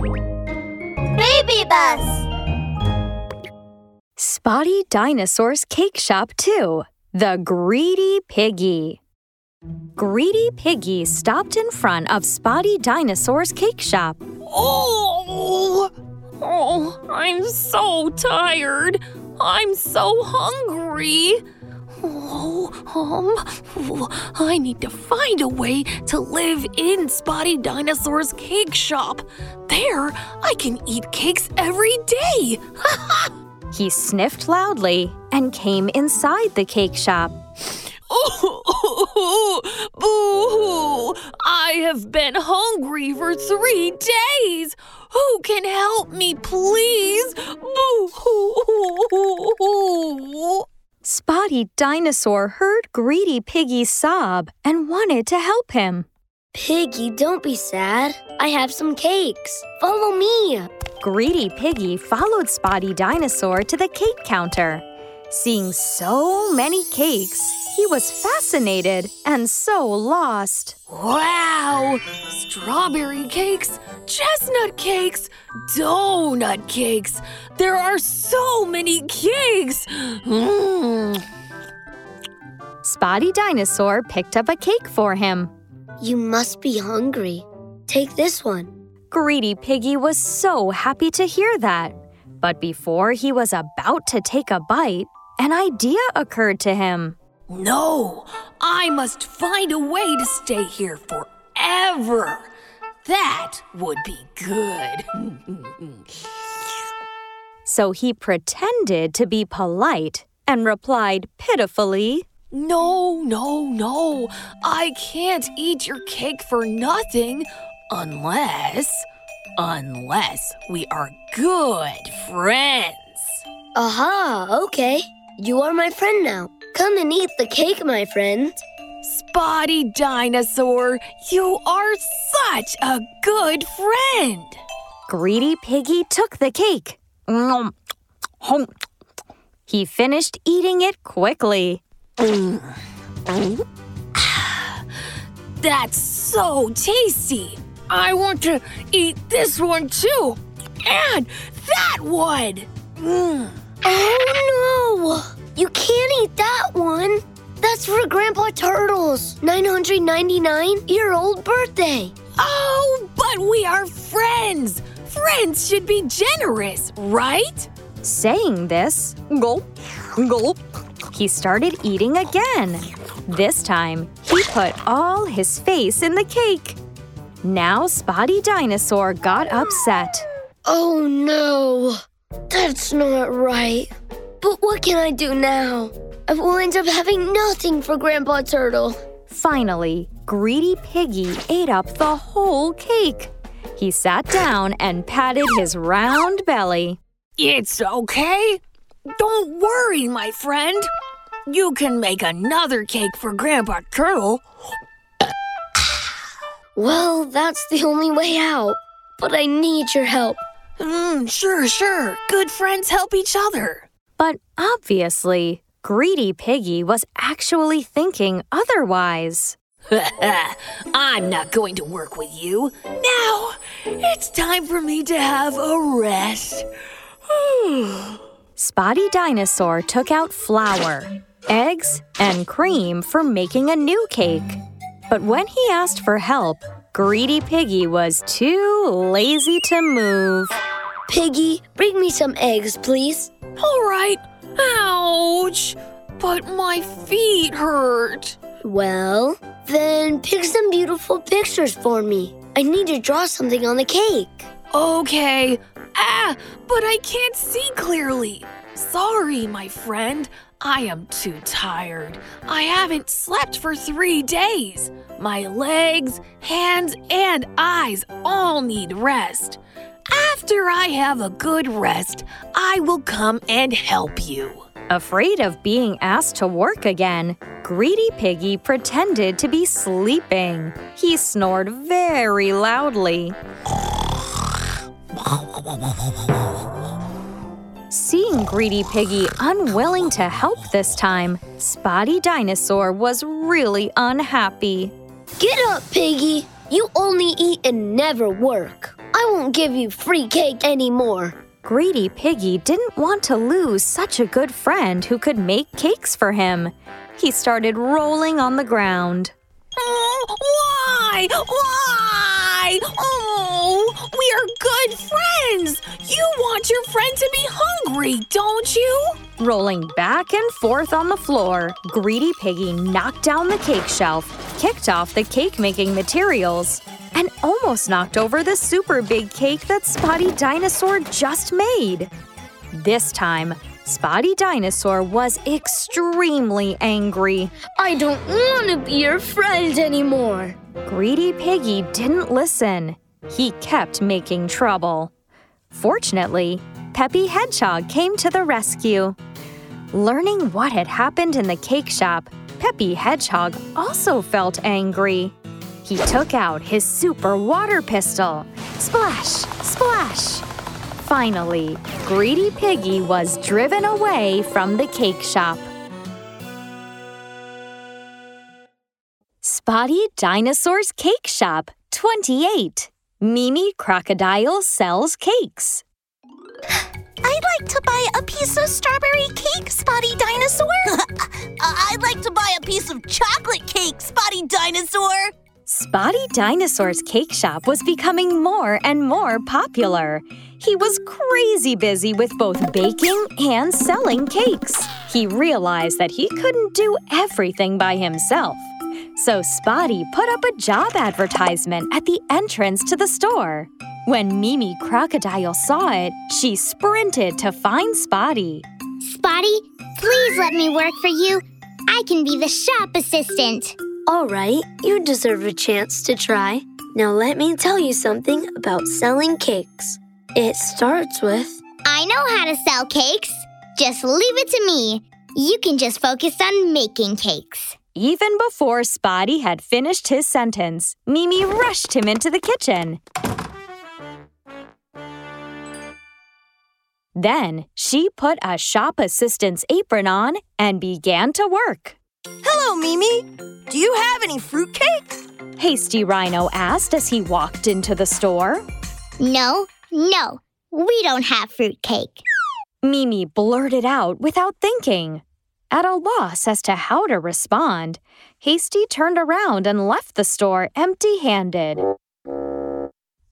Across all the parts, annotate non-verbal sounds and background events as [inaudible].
Baby Bus! Spotty Dinosaur's Cake Shop 2 The Greedy Piggy. Greedy Piggy stopped in front of Spotty Dinosaur's Cake Shop. Oh! Oh, I'm so tired. I'm so hungry. Oh, um, I need to find a way to live in Spotty Dinosaur's cake shop. There, I can eat cakes every day. [laughs] He sniffed loudly and came inside the cake shop. [laughs] Oh! I have been hungry for three days. Who can help me, please? Boo hoo! Spotty Dinosaur heard Greedy Piggy's sob and wanted to help him. Piggy, don't be sad. I have some cakes. Follow me. Greedy Piggy followed Spotty Dinosaur to the cake counter. Seeing so many cakes, he was fascinated and so lost. Wow! Strawberry cakes, chestnut cakes, donut cakes. There are so many cakes. Mm. Spotty Dinosaur picked up a cake for him. You must be hungry. Take this one. Greedy Piggy was so happy to hear that. But before he was about to take a bite, an idea occurred to him. No, I must find a way to stay here forever. That would be good. [laughs] So he pretended to be polite and replied pitifully, no, no, no. I can't eat your cake for nothing unless. unless we are good friends. Aha, okay. You are my friend now. Come and eat the cake, my friend. Spotty Dinosaur, you are such a good friend. Greedy Piggy took the cake. He finished eating it quickly. That's so tasty. I want to eat this one too. And that one. Mm. Oh no! You can't eat that one. That's for Grandpa Turtle's 999 year old birthday. Oh, but we are friends. Friends should be generous, right? Saying this, gulp, gulp, he started eating again. This time, he put all his face in the cake. Now Spotty Dinosaur got upset. Oh no, that's not right. But what can I do now? I will end up having nothing for Grandpa Turtle. Finally, Greedy Piggy ate up the whole cake. He sat down and patted his round belly. It's okay. Don't worry, my friend. You can make another cake for Grandpa Turtle. Well, that's the only way out. But I need your help. Mm, sure, sure. Good friends help each other. But obviously, Greedy Piggy was actually thinking otherwise. [laughs] I'm not going to work with you. Now, it's time for me to have a rest. [sighs] Spotty Dinosaur took out flour, eggs, and cream for making a new cake. But when he asked for help, Greedy Piggy was too lazy to move. Piggy, bring me some eggs, please. All right. Ouch! But my feet hurt. Well, then pick some beautiful pictures for me. I need to draw something on the cake. Okay. Ah, but I can't see clearly. Sorry, my friend. I am too tired. I haven't slept for three days. My legs, hands, and eyes all need rest. After I have a good rest, I will come and help you. Afraid of being asked to work again, Greedy Piggy pretended to be sleeping. He snored very loudly. Seeing Greedy Piggy unwilling to help this time, Spotty Dinosaur was really unhappy. Get up, Piggy. You only eat and never work. I won't give you free cake anymore. Greedy Piggy didn't want to lose such a good friend who could make cakes for him. He started rolling on the ground. Oh, [laughs] why? Why? Oh, we are good friends. You want your friend to be hungry, don't you? Rolling back and forth on the floor, Greedy Piggy knocked down the cake shelf, kicked off the cake making materials, and almost knocked over the super big cake that Spotty Dinosaur just made. This time, Spotty Dinosaur was extremely angry. I don't want to be your friend anymore. Greedy Piggy didn't listen. He kept making trouble. Fortunately, Peppy Hedgehog came to the rescue. Learning what had happened in the cake shop, Peppy Hedgehog also felt angry. He took out his super water pistol. Splash! Splash! Finally, Greedy Piggy was driven away from the cake shop. Spotty Dinosaur's Cake Shop 28. Mimi Crocodile sells cakes. [gasps] I'd like to buy a piece of strawberry cake, Spotty Dinosaur. [laughs] Uh, I'd like to buy a piece of chocolate cake, Spotty Dinosaur. Spotty Dinosaur's cake shop was becoming more and more popular. He was crazy busy with both baking and selling cakes. He realized that he couldn't do everything by himself. So Spotty put up a job advertisement at the entrance to the store. When Mimi Crocodile saw it, she sprinted to find Spotty. Spotty, please let me work for you. I can be the shop assistant. All right, you deserve a chance to try. Now let me tell you something about selling cakes. It starts with I know how to sell cakes. Just leave it to me. You can just focus on making cakes. Even before Spotty had finished his sentence, Mimi rushed him into the kitchen. Then she put a shop assistant's apron on and began to work. Hello, Mimi. Do you have any fruitcake? Hasty Rhino asked as he walked into the store. No, no, we don't have fruitcake. Mimi blurted out without thinking. At a loss as to how to respond, Hasty turned around and left the store empty handed.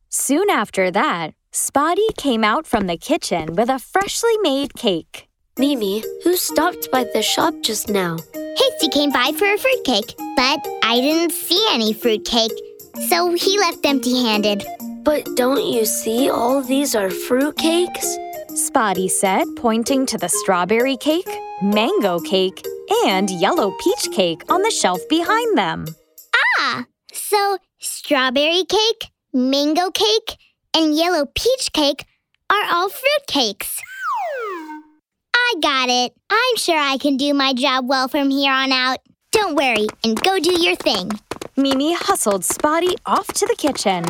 Soon after that, Spotty came out from the kitchen with a freshly made cake. Mimi, who stopped by the shop just now. Hasty came by for a fruitcake, but I didn't see any fruitcake, so he left empty handed. But don't you see all these are fruit cakes? Spotty said, pointing to the strawberry cake, mango cake, and yellow peach cake on the shelf behind them. Ah, so strawberry cake, mango cake, and yellow peach cake are all fruit cakes. I got it. I'm sure I can do my job well from here on out. Don't worry and go do your thing. Mimi hustled Spotty off to the kitchen.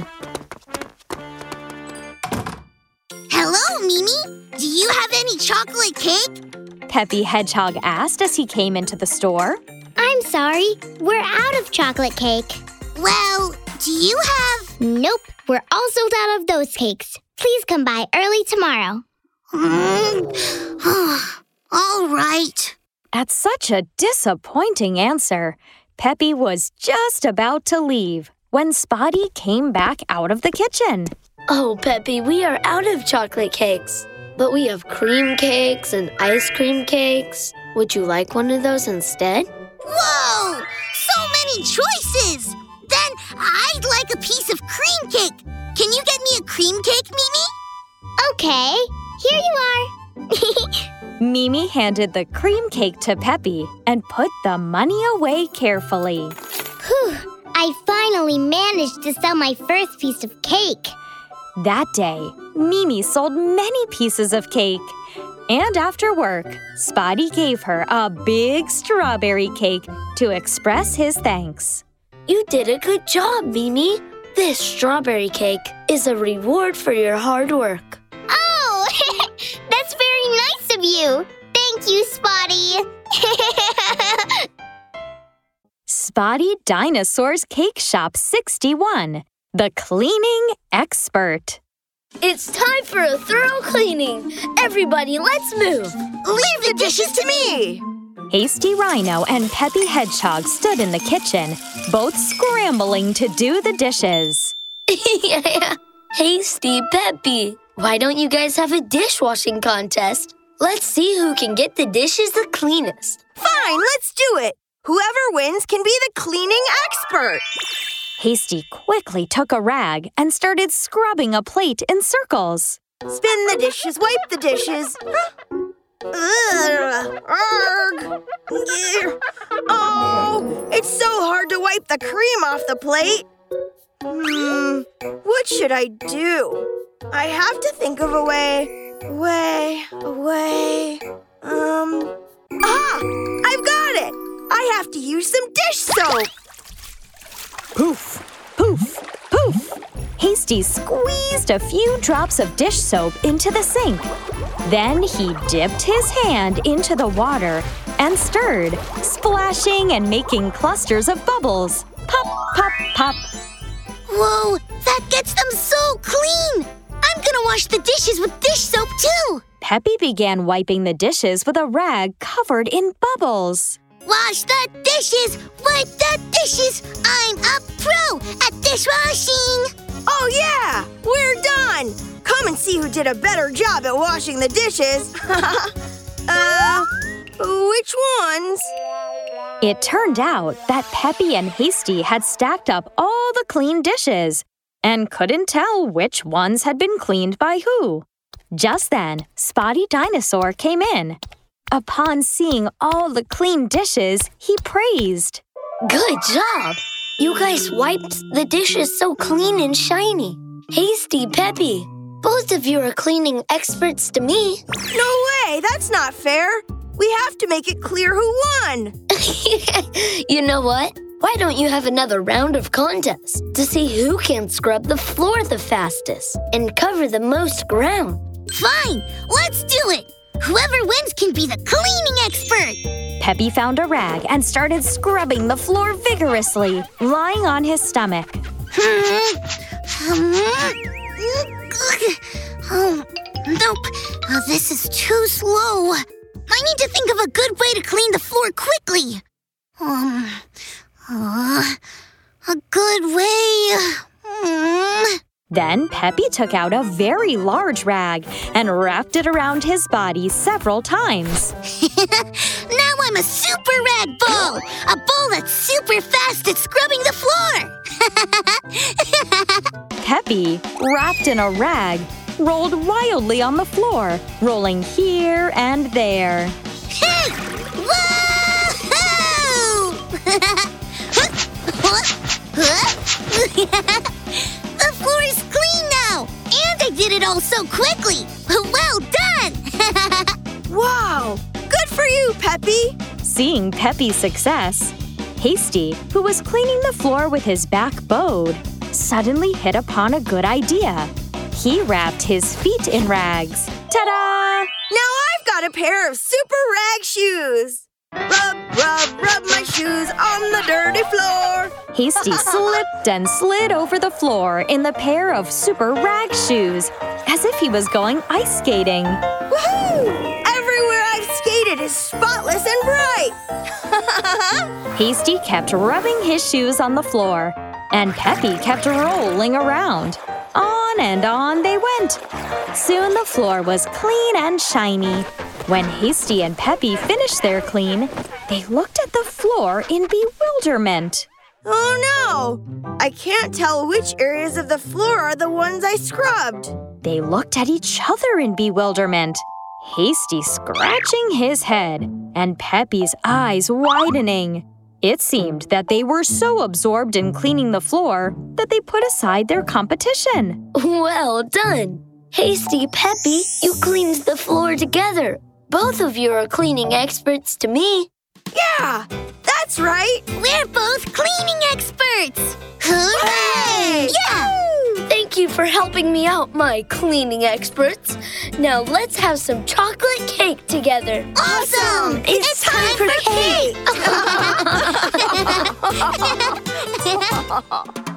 Mimi. Do you have any chocolate cake? Peppy Hedgehog asked as he came into the store. I'm sorry, we're out of chocolate cake. Well, do you have. Nope, we're all sold out of those cakes. Please come by early tomorrow. Mm. [sighs] All right. At such a disappointing answer, Peppy was just about to leave when Spotty came back out of the kitchen. Oh, Peppy, we are out of chocolate cakes. But we have cream cakes and ice cream cakes. Would you like one of those instead? Whoa! So many choices! Then I'd like a piece of cream cake. Can you get me a cream cake, Mimi? Okay, here you are. [laughs] Mimi handed the cream cake to Peppy and put the money away carefully. Whew, I finally managed to sell my first piece of cake. That day, Mimi sold many pieces of cake. And after work, Spotty gave her a big strawberry cake to express his thanks. You did a good job, Mimi. This strawberry cake is a reward for your hard work. Oh, [laughs] that's very nice of you. Thank you, Spotty. [laughs] Spotty Dinosaur's Cake Shop 61, the cleaning expert. It's time for a thorough cleaning. Everybody, let's move. Leave the dishes to me! Hasty Rhino and Peppy Hedgehog stood in the kitchen, both scrambling to do the dishes. [laughs] Hasty Peppy, why don't you guys have a dishwashing contest? Let's see who can get the dishes the cleanest. Fine, let's do it. Whoever wins can be the cleaning expert. Hasty quickly took a rag and started scrubbing a plate in circles. Spin the dishes, wipe the dishes. Ugh. Oh, it's so hard to wipe the cream off the plate. Hmm, what should I do? I have to think of a way. Way, way. Um. Ah! I've got it! I have to use some dish soap. Poof, poof, poof. Hasty squeezed a few drops of dish soap into the sink. Then he dipped his hand into the water and stirred, splashing and making clusters of bubbles. Pop, pop, pop. Whoa, that gets them so clean! I'm gonna wash the dishes with dish soap too! Peppy began wiping the dishes with a rag covered in bubbles. Wash the dishes, wipe the dishes. I'm a pro at dishwashing. Oh, yeah! We're done! Come and see who did a better job at washing the dishes. [laughs] uh, which ones? It turned out that Peppy and Hasty had stacked up all the clean dishes and couldn't tell which ones had been cleaned by who. Just then, Spotty Dinosaur came in. Upon seeing all the clean dishes, he praised. Good job! You guys wiped the dishes so clean and shiny. Hasty Peppy, both of you are cleaning experts to me. No way! That's not fair! We have to make it clear who won! [laughs] you know what? Why don't you have another round of contests to see who can scrub the floor the fastest and cover the most ground? Fine, let's do it. Whoever wins can be the cleaning expert. Peppy found a rag and started scrubbing the floor vigorously, lying on his stomach. Hmm. Oh, nope. Oh, this is too slow. I need to think of a good way to clean the floor quickly. Um, uh, a good way. Then Peppy took out a very large rag and wrapped it around his body several times. [laughs] now I'm a super rag ball! A ball that's super fast at scrubbing the floor! [laughs] Peppy, wrapped in a rag, rolled wildly on the floor, rolling here and there. So quickly! Well done! [laughs] wow! Good for you, Peppy! Seeing Peppy's success, Hasty, who was cleaning the floor with his back bowed, suddenly hit upon a good idea. He wrapped his feet in rags. Ta-da! Now I've got a pair of super rag shoes! Rub, rub, rub my shoes on the dirty floor. Hasty slipped and slid over the floor in the pair of super rag shoes, as if he was going ice skating. Woohoo! Everywhere I've skated is spotless and bright. [laughs] Hasty kept rubbing his shoes on the floor, and Peppy kept rolling around. On and on they went. Soon the floor was clean and shiny, when Hasty and Peppy finished their clean, they looked at the floor in bewilderment. Oh no! I can't tell which areas of the floor are the ones I scrubbed. They looked at each other in bewilderment. Hasty scratching his head and Peppy's eyes widening. It seemed that they were so absorbed in cleaning the floor that they put aside their competition. Well done! Hasty Peppy, you cleaned the floor together. Both of you are cleaning experts to me. Yeah, that's right. We're both cleaning experts. Hooray! Yeah! Thank you for helping me out, my cleaning experts. Now let's have some chocolate cake together. Awesome! It's, it's time, time, for, for cake. cake. [laughs] [laughs] [laughs]